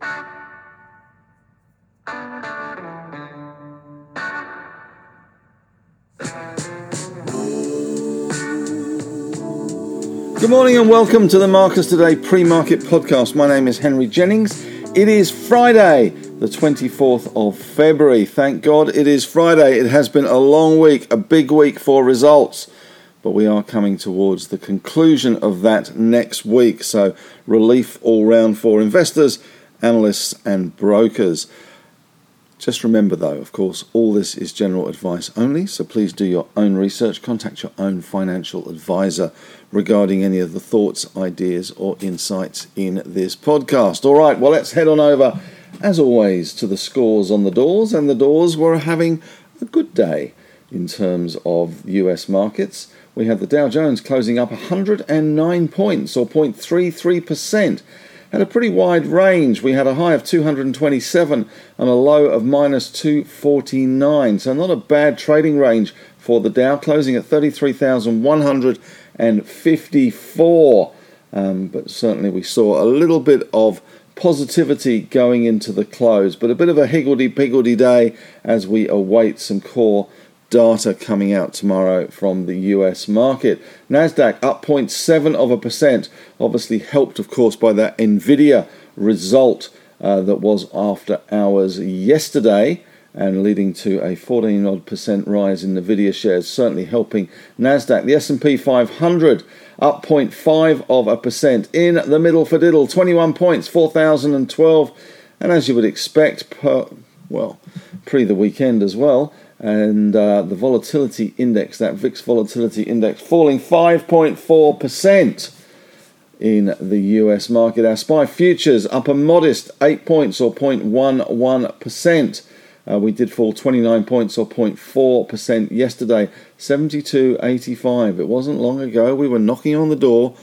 Good morning and welcome to the Marcus Today pre market podcast. My name is Henry Jennings. It is Friday, the 24th of February. Thank God it is Friday. It has been a long week, a big week for results, but we are coming towards the conclusion of that next week. So, relief all round for investors, analysts, and brokers. Just remember, though, of course, all this is general advice only, so please do your own research. Contact your own financial advisor regarding any of the thoughts, ideas, or insights in this podcast. All right, well, let's head on over, as always, to the scores on the doors, and the doors were having a good day in terms of US markets. We had the Dow Jones closing up 109 points, or 0.33% had a pretty wide range. We had a high of 227 and a low of minus 249. So not a bad trading range for the Dow, closing at 33,154. Um, but certainly we saw a little bit of positivity going into the close, but a bit of a higgledy-piggledy day as we await some core data coming out tomorrow from the US market. Nasdaq up 0.7 of a percent, obviously helped of course by that Nvidia result uh, that was after hours yesterday and leading to a 14 odd percent rise in Nvidia shares certainly helping Nasdaq. The S&P 500 up 0.5 of a percent in the middle for diddle 21 points 4012 and as you would expect per well pre the weekend as well and uh, the volatility index, that VIX volatility index, falling 5.4% in the US market. Our SPI futures up a modest 8 points or 0.11%. Uh, we did fall 29 points or 0.4% yesterday, 72.85. It wasn't long ago we were knocking on the door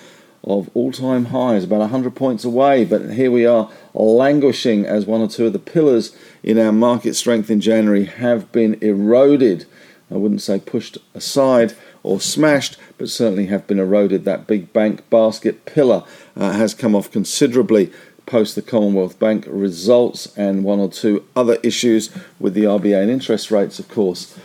of all time highs, about 100 points away. But here we are languishing as one or two of the pillars in our market strength in January have been eroded. I wouldn't say pushed aside or smashed, but certainly have been eroded. That big bank basket pillar uh, has come off considerably post the Commonwealth Bank results and one or two other issues with the RBA and interest rates, of course.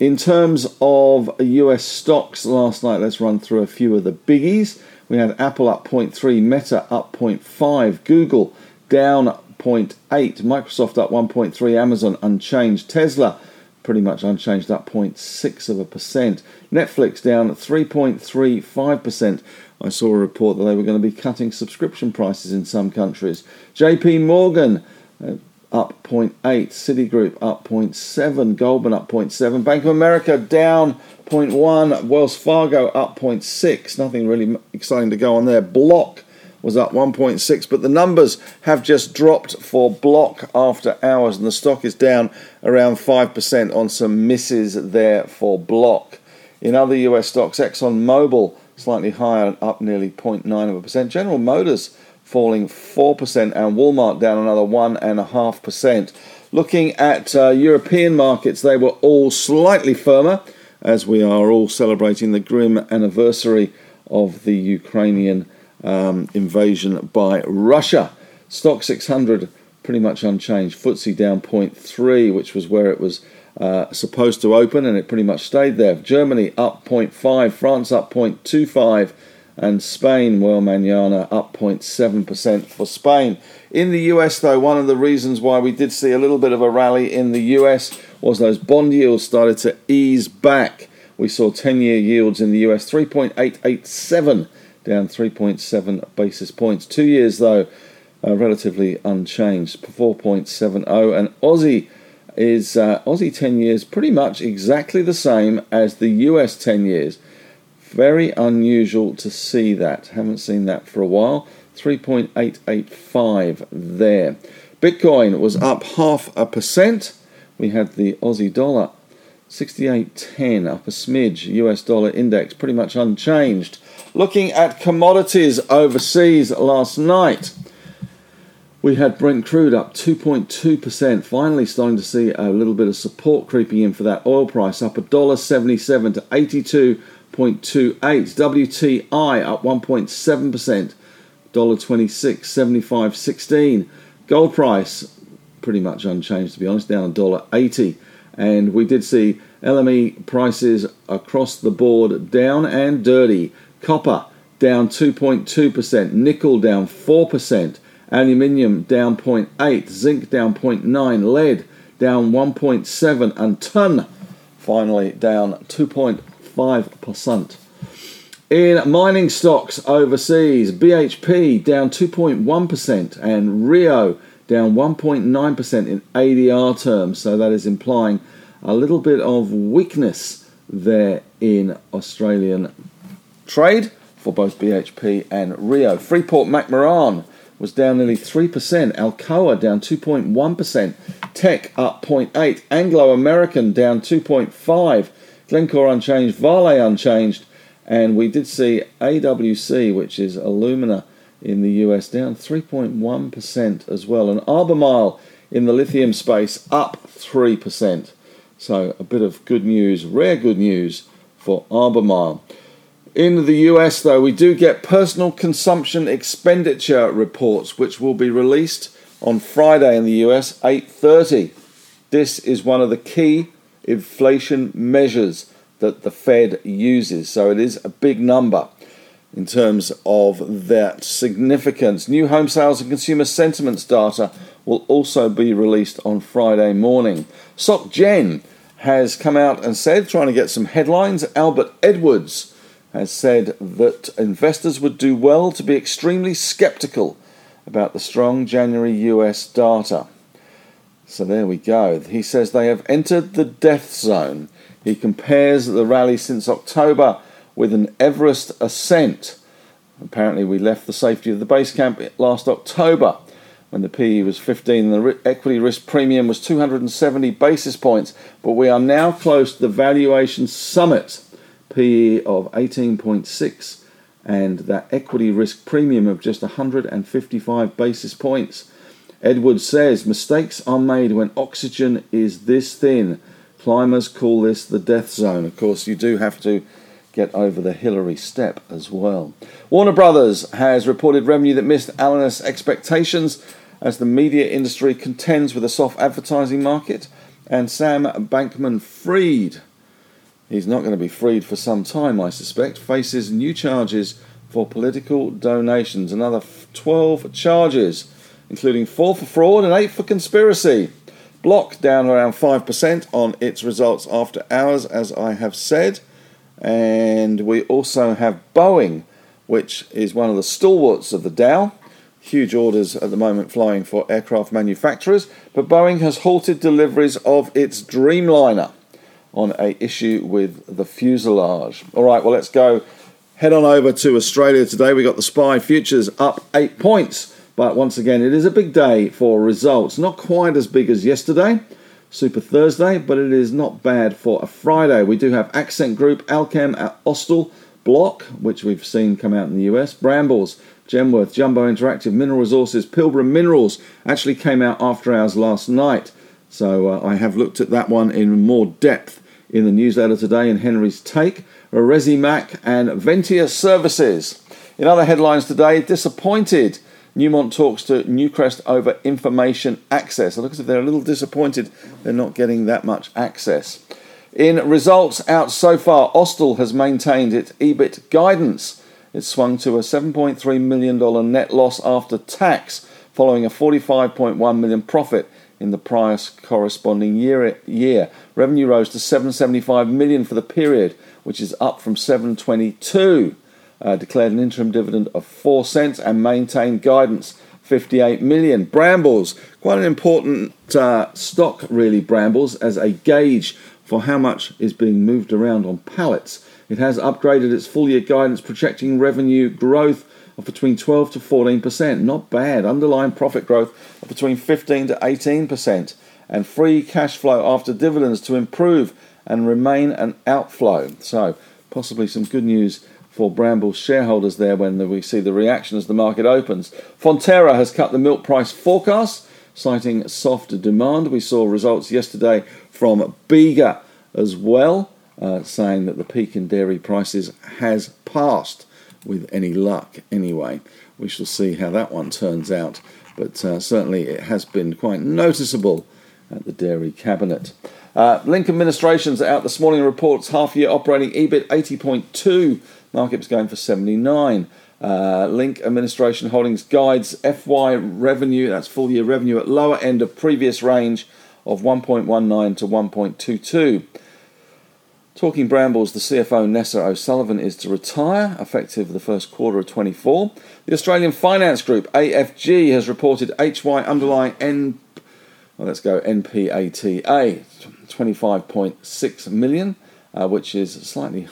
In terms of US stocks last night, let's run through a few of the biggies. We had Apple up 0.3, Meta up 0.5, Google down 0.8, Microsoft up 1.3, Amazon unchanged, Tesla pretty much unchanged up 0.6 of a percent, Netflix down 3.35%. I saw a report that they were going to be cutting subscription prices in some countries. JP Morgan uh, up 0.8, Citigroup up 0.7, Goldman up 0.7, Bank of America down 0.1, Wells Fargo up 0.6, nothing really exciting to go on there. Block was up 1.6, but the numbers have just dropped for Block after hours, and the stock is down around 5% on some misses there for Block. In other US stocks, ExxonMobil slightly higher, up nearly 0.9 of a percent. General Motors falling 4%, and Walmart down another 1.5%. Looking at uh, European markets, they were all slightly firmer as we are all celebrating the grim anniversary of the Ukrainian um, invasion by Russia. Stoxx 600 pretty much unchanged. FTSE down 0.3, which was where it was uh, supposed to open, and it pretty much stayed there. Germany up 0.5, France up 0.25 and Spain, well, manana up 0.7% for Spain. In the US, though, one of the reasons why we did see a little bit of a rally in the US was those bond yields started to ease back. We saw 10 year yields in the US 3.887, down 3.7 basis points. Two years, though, uh, relatively unchanged, 4.70. And Aussie is uh, Aussie 10 years pretty much exactly the same as the US 10 years. Very unusual to see that. Haven't seen that for a while. 3.885 there. Bitcoin was up half a percent. We had the Aussie dollar 68.10 up a smidge. US dollar index pretty much unchanged. Looking at commodities overseas last night. We had Brent crude up 2.2%, finally starting to see a little bit of support creeping in for that oil price, up $1.77 to 82 0.28. WTI up 1.7%, $1.26, 75.16. Gold price pretty much unchanged to be honest, down $1.80. And we did see LME prices across the board down and dirty. Copper down 2.2%, nickel down 4%, aluminium down 0.8, zinc down 0.9, lead down 1.7, and tin finally down 2.5%. Sunt in mining stocks overseas, BHP down 2.1% and Rio down 1.9% in ADR terms. So that is implying a little bit of weakness there in Australian trade for both BHP and Rio. Freeport McMoran was down nearly 3%, Alcoa down 2.1%, Teck up 0.8, Anglo American down 2.5, Glencore unchanged, Vale unchanged, and we did see AWC, which is alumina in the US, down 3.1% as well, and Albemarle in the lithium space up 3%. So a bit of good news, rare good news for Albemarle. In the US, though, we do get personal consumption expenditure reports, which will be released on Friday in the US, 8:30. This is one of the key inflation measures that the Fed uses, so it is a big number in terms of that significance. New home sales and consumer sentiments data will also be released on Friday morning. SocGen has come out and said, trying to get some headlines, Albert Edwards has said that investors would do well to be extremely skeptical about the strong January US data. So there we go. He says they have entered the death zone. He compares the rally since October with an Everest ascent. Apparently, we left the safety of the base camp last October when the PE was 15 and the equity risk premium was 270 basis points. But we are now close to the valuation summit, PE of 18.6, and that equity risk premium of just 155 basis points. Edwards says mistakes are made when oxygen is this thin. Climbers call this the death zone. Of course, you do have to get over the Hillary step as well. Warner Brothers has reported revenue that missed analysts' expectations as the media industry contends with a soft advertising market. And Sam Bankman Fried, he's not going to be freed for some time, I suspect, faces new charges for political donations. Another 12 charges, including four for fraud and eight for conspiracy. Block down around 5% on its results after hours, as I have said. And we also have Boeing, which is one of the stalwarts of the Dow huge orders at the moment flying for aircraft manufacturers, but Boeing has halted deliveries of its Dreamliner on a issue with the fuselage. All right, well let's go head on over to Australia today. We got the SPI futures up 8 points, but once again it is a big day for results. Not quite as big as yesterday. Super Thursday, but it is not bad for a Friday. We do have Accent Group, Allkem, Austal, Block, which we've seen come out in the US, Brambles, Genworth, Jumbo Interactive, Mineral Resources, Pilbara Minerals actually came out after hours last night. So uh, I have looked at that one in more depth in the newsletter today in Henry's Take. Resimac and Ventia Services. In other headlines today, disappointed. Newmont talks to Newcrest over information access. It looks as if they're a little disappointed they're not getting that much access. In results out so far, Austal has maintained its EBIT guidance. It swung to a $7.3 million net loss after tax, following a 45.1 million profit in the prior corresponding year, year. Revenue rose to 775 million for the period, which is up from 722. Uh, declared an interim dividend of 4 cents and maintained guidance 58 million. Brambles, quite an important uh, stock, really, Brambles, as a gauge for how much is being moved around on pallets. It has upgraded its full year guidance, projecting revenue growth of between 12 to 14%. Not bad. Underlying profit growth of between 15 to 18%. And free cash flow after dividends to improve and remain an outflow. So, possibly some good news for Bramble shareholders there when we see the reaction as the market opens. Fonterra has cut the milk price forecast, citing soft demand. We saw results yesterday from Bega as well uh, saying that the peak in dairy prices has passed with any luck anyway. We shall see how that one turns out. but uh, certainly it has been quite noticeable at the dairy cabinet. Uh, Administration's out this morning reports half year operating EBIT 80.2. Market was going for 79. Uh, Link Administration Holdings guides FY revenue, that's full year revenue, at lower end of previous range of 1.19 to 1.22. Talking Brambles, the CFO Nessa O'Sullivan is to retire effective the first quarter of 24. The Australian Finance Group AFG has reported HY underlying N well, let's go NPATA 25.6 million, uh, which is slightly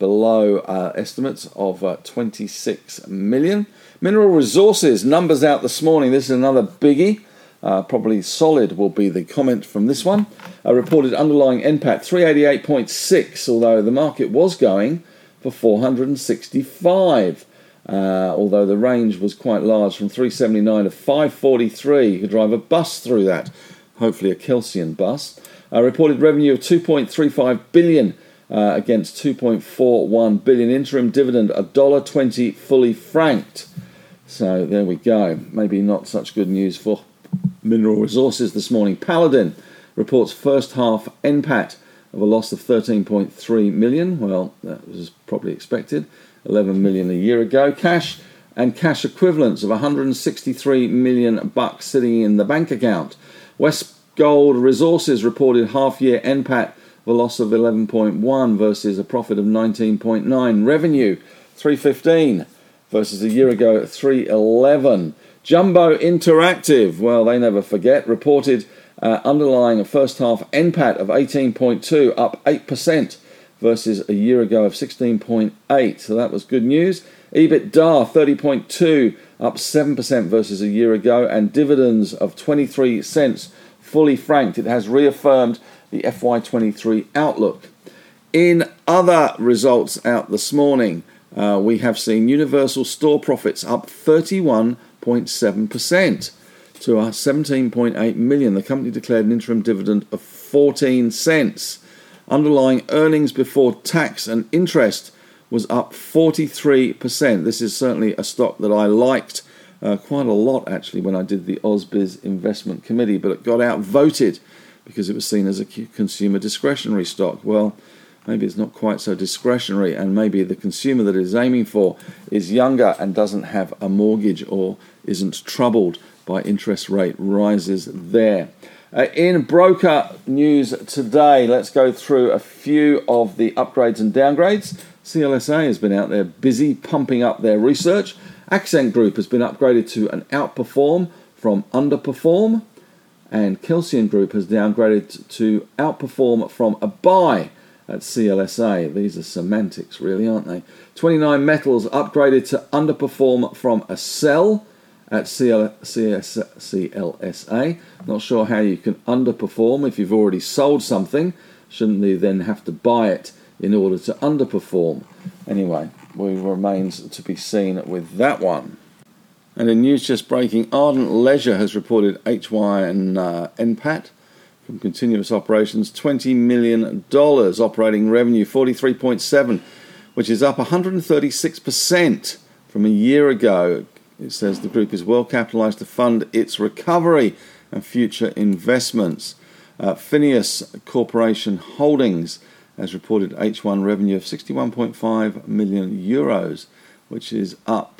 below uh, estimates of uh, 26 million. Mineral resources numbers out this morning. This is another biggie. Uh, probably solid will be the comment from this one. A reported underlying NPAT 388.6, although the market was going for 465. Uh, although the range was quite large from 379 to 543. You could drive a bus through that, hopefully a Kelsian bus. A reported revenue of 2.35 billion uh, against 2.41 billion. Interim dividend $1.20 fully franked. So there we go. Maybe not such good news for mineral resources this morning. Paladin reports first half NPAT of a loss of 13.3 million. Well, that was probably expected. 11 million a year ago. Cash and cash equivalents of 163 million bucks sitting in the bank account. West Gold Resources reported half year NPAT a loss of 11.1 versus a profit of 19.9. Revenue 315 versus a year ago at 311. Jumbo Interactive, well, they never forget, reported uh, underlying a first half NPAT of 18.2, up 8% versus a year ago of 16.8. So that was good news. EBITDA 30.2, up 7% versus a year ago, and dividends of 23 cents fully franked. It has reaffirmed the FY23 outlook. In other results out this morning, uh, we have seen Universal store profits up 31.7% to 17.8 million. The company declared an interim dividend of 14 cents. Underlying earnings before tax and interest was up 43%. This is certainly a stock that I liked uh, quite a lot actually when I did the AusBiz Investment Committee, but it got outvoted because it was seen as a consumer discretionary stock. Well, maybe it's not quite so discretionary, and maybe the consumer that is aiming for is younger and doesn't have a mortgage or isn't troubled by interest rate rises there. Uh, in broker news today, let's go through a few of the upgrades and downgrades. CLSA has been out there busy pumping up their research. Accent Group has been upgraded to an outperform from underperform, and Kelsian Group has downgraded to outperform from a buy at CLSA. These are semantics, really, aren't they? 29 Metals upgraded to underperform from a sell at CL, CS, CLSA. Not sure how you can underperform if you've already sold something. Shouldn't you then have to buy it in order to underperform? Anyway, we remains to be seen with that one. And in news just breaking, Ardent Leisure has reported HY and uh, NPAT from continuous operations, $20 million operating revenue, 43.7, which is up 136% from a year ago. It says the group is well capitalized to fund its recovery and future investments. Uh, Fineos Corporation Holdings has reported H1 revenue of 61.5 million euros, which is up,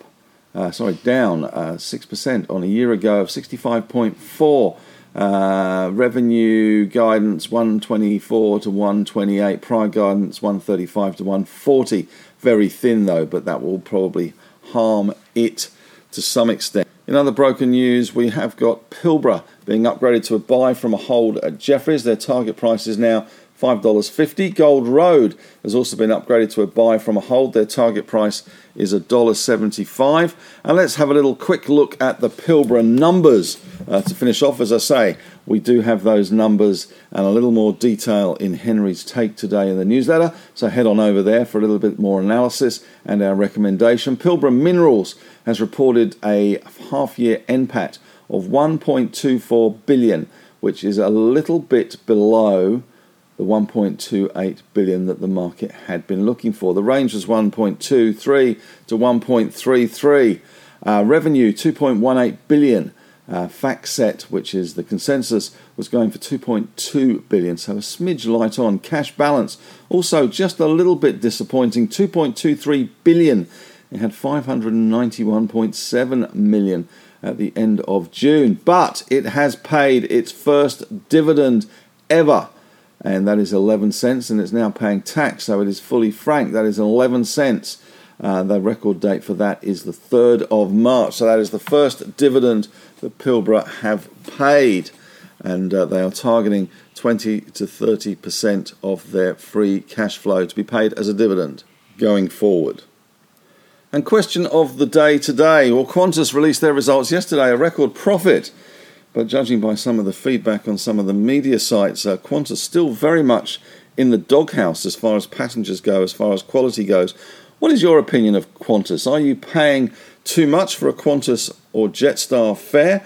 uh, sorry, down uh, 6% on a year ago of 65.4. Uh, revenue guidance 124 to 128, prior guidance 135 to 140. Very thin though, but that will probably harm it to some extent. In other broken news, we have got Pilbara being upgraded to a buy from a hold at Jefferies. Their target price is now $5.50. Gold Road has also been upgraded to a buy from a hold. Their target price is $1.75. And let's have a little quick look at the Pilbara numbers uh, to finish off. As I say, we do have those numbers and a little more detail in Henry's take today in the newsletter. So head on over there for a little bit more analysis and our recommendation. Pilbara Minerals has reported a half year NPAT of 1.24 billion, which is a little bit below the 1.28 billion that the market had been looking for. The range was 1.23 to 1.33. Uh, revenue 2.18 billion Uh, FactSet, which is the consensus, was going for 2.2 billion, so a smidge light on. Cash balance also just a little bit disappointing, 2.23 billion. It had 591.7 million at the end of June, but it has paid its first dividend ever, and that is 11 cents, and it's now paying tax, so it is fully franked. That is 11 cents. Uh, the record date for that is the 3rd of March. So that is the first dividend that Pilbara have paid. And uh, they are targeting 20 to 30% of their free cash flow to be paid as a dividend going forward. And question of the day today. Well, Qantas released their results yesterday, a record profit. But judging by some of the feedback on some of the media sites, uh, Qantas still very much in the doghouse as far as passengers go, as far as quality goes. What is your opinion of Qantas? Are you paying too much for a Qantas or Jetstar fare?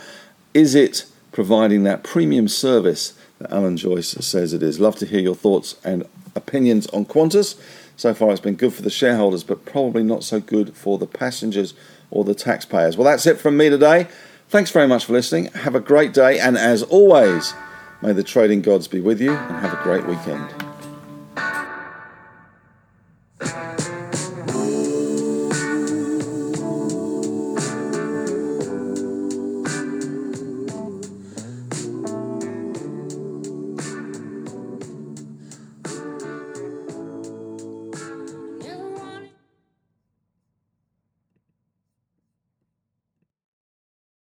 Is it providing that premium service that Alan Joyce says it is? Love to hear your thoughts and opinions on Qantas. So far, it's been good for the shareholders, but probably not so good for the passengers or the taxpayers. Well, that's it from me today. Thanks very much for listening. Have a great day, and as always, may the trading gods be with you, and have a great weekend.